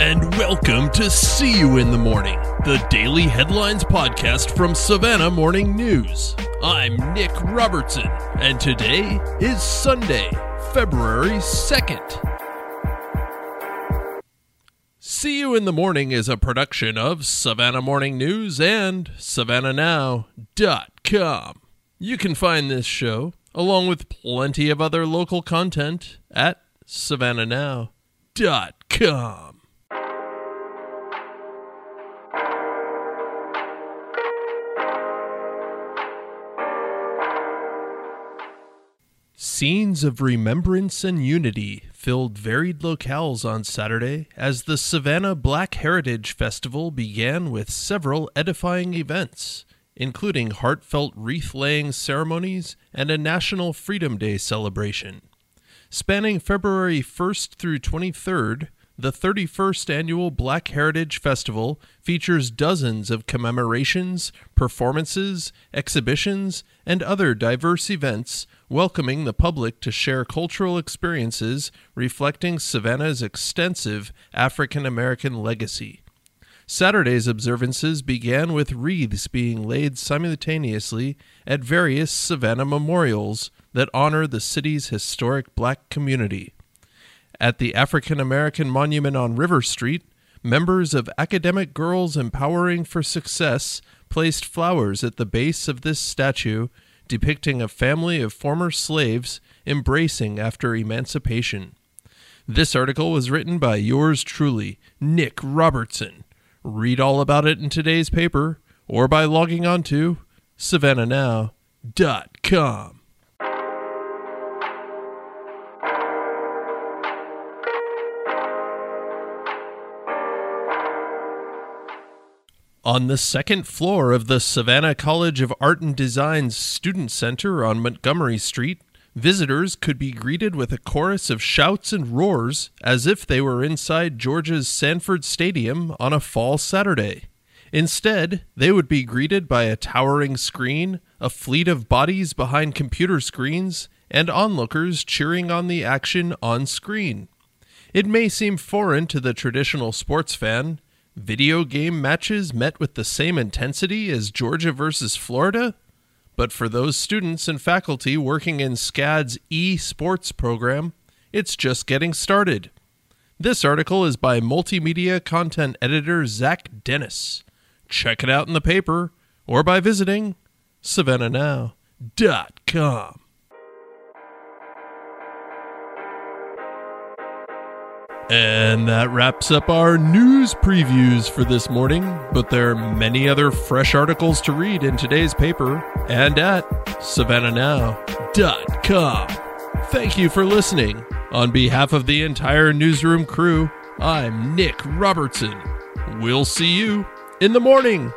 and welcome to See You in the Morning, the daily headlines podcast from Savannah Morning News. I'm Nick Robertson, and today is Sunday, February 2nd. See You in the Morning is a production of Savannah Morning News and SavannahNow.com. You can find this show, along with plenty of other local content, at SavannahNow.com. Scenes of remembrance and unity filled varied locales on Saturday as the Savannah Black Heritage Festival began with several edifying events, including heartfelt wreath laying ceremonies and a National Freedom Day celebration. Spanning February 1st through 23rd, the 31st annual Black Heritage Festival features dozens of commemorations, performances, exhibitions, and other diverse events welcoming the public to share cultural experiences reflecting Savannah's extensive African American legacy. Saturday's observances began with wreaths being laid simultaneously at various Savannah memorials that honor the city's historic black community. At the African American Monument on River Street, members of Academic Girls Empowering for Success placed flowers at the base of this statue, depicting a family of former slaves embracing after emancipation. This article was written by yours truly, Nick Robertson. Read all about it in today's paper or by logging on to savannahnow.com. On the second floor of the Savannah College of Art and Design's Student Center on Montgomery Street, visitors could be greeted with a chorus of shouts and roars as if they were inside Georgia's Sanford Stadium on a fall Saturday. Instead, they would be greeted by a towering screen, a fleet of bodies behind computer screens, and onlookers cheering on the action on screen. It may seem foreign to the traditional sports fan, video game matches met with the same intensity as Georgia versus Florida? But for those students and faculty working in SCAD's e-sports program, it's just getting started. This article is by multimedia content editor Zach Dennis. Check it out in the paper or by visiting savannahnow.com. And that wraps up our news previews for this morning, but there are many other fresh articles to read in today's paper and at savannahnow.com. Thank you for listening. On behalf of the entire newsroom crew, I'm Nick Robertson. We'll see you in the morning.